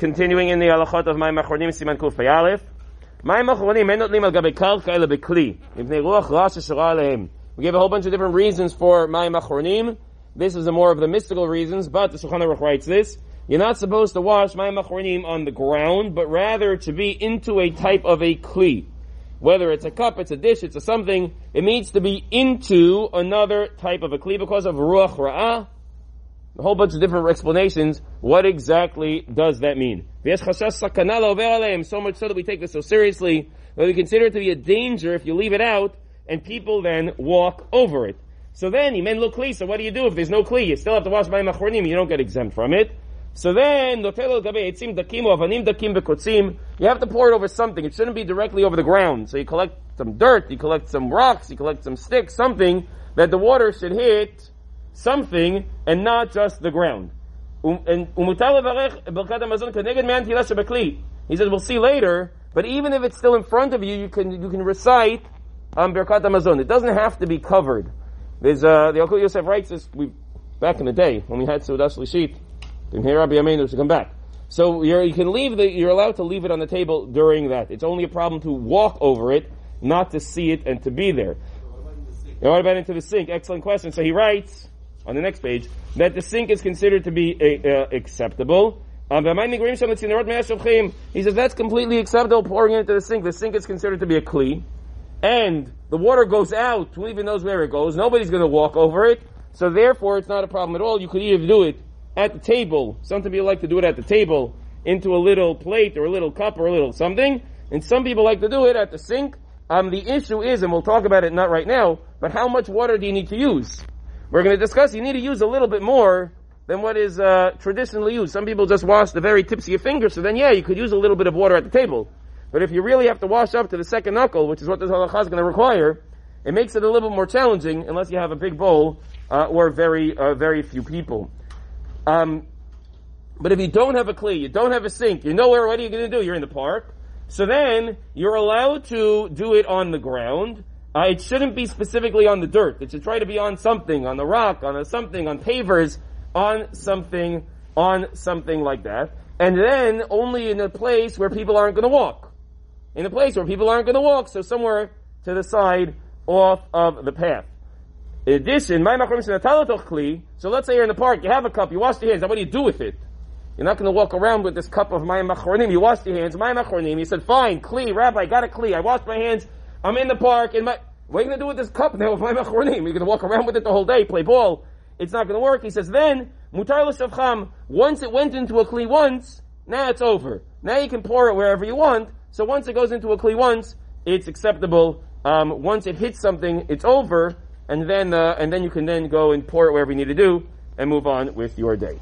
continuing in the halachot of my Achronim, Siman Kuf Pei Alef. Mayim Achronim, en notlim al gabe karka ele bekli. Mipnei ruach ra sheshara alehem. We gave a whole bunch of different reasons for my Achronim. This is more of the mystical reasons, but the Shulchan Aruch writes this. You're not supposed to wash my Achronim on the ground, but rather to be into a type of a kli. Whether it's a cup, it's a dish, it's a something, it needs to be into another type of a kli because of ruach ra'ah, a whole bunch of different explanations. What exactly does that mean? So much so that we take this so seriously that we consider it to be a danger if you leave it out and people then walk over it. So then, you men look kli, so what do you do if there's no kli? You still have to wash by machronim, you don't get exempt from it. So then, you have to pour it over something. It shouldn't be directly over the ground. So you collect some dirt, you collect some rocks, you collect some sticks, something that the water should hit something and not just the ground. Um, and He says, we'll see later, but even if it's still in front of you, you can, you can recite um, Birkat Hamazon. It doesn't have to be covered. There's, uh, the Yalkut Yosef writes this, we, back in the day, when we had Seudah Shlishit, didn't hear Rabbi Yameinu to come back. So you can leave the, you're allowed to leave it on the table during that. It's only a problem to walk over it, not to see it and to be there. What about into the sink? Excellent question. So he writes, on the next page, that the sink is considered to be uh, acceptable. Um, he says that's completely acceptable pouring it into the sink. The sink is considered to be a kli. And the water goes out, who even knows where it goes? Nobody's going to walk over it. So therefore, it's not a problem at all. You could either do it at the table. Some people like to do it at the table into a little plate or a little cup or a little something. And some people like to do it at the sink. Um, the issue is, and we'll talk about it not right now, but how much water do you need to use? We're going to discuss you need to use a little bit more than what is uh, traditionally used. Some people just wash the very tips of your fingers, so then yeah, you could use a little bit of water at the table. But if you really have to wash up to the second knuckle, which is what this halacha is going to require, it makes it a little bit more challenging unless you have a big bowl uh, or very uh, very few people. Um, but if you don't have a kli, you don't have a sink, you know where what are you going to do? You're in the park. So then you're allowed to do it on the ground. Uh, it shouldn't be specifically on the dirt. It should try to be on something, on the rock, on a something, on pavers, on something, on something like that. And then only in a place where people aren't going to walk. In a place where people aren't going to walk, so somewhere to the side off of the path. In addition, so let's say you're in the park, you have a cup, you wash your hands, now what do you do with it? You're not going to walk around with this cup of Mayim Achronim. You wash your hands, Mayim Achronim. You said, fine, kli, rabbi, got a kli. I washed my hands. I'm in the park and my, what are you going to do with this cup now with Mayim Achronim? You're going to walk around with it the whole day, play ball. It's not going to work. He says, then, mutar l'shavcham, once it went into a kli once, now it's over. Now you can pour it wherever you want. So once it goes into a kli once, it's acceptable. Um, once it hits something, it's over, and then, uh, and then you can then go and pour it wherever you need to do, and move on with your day.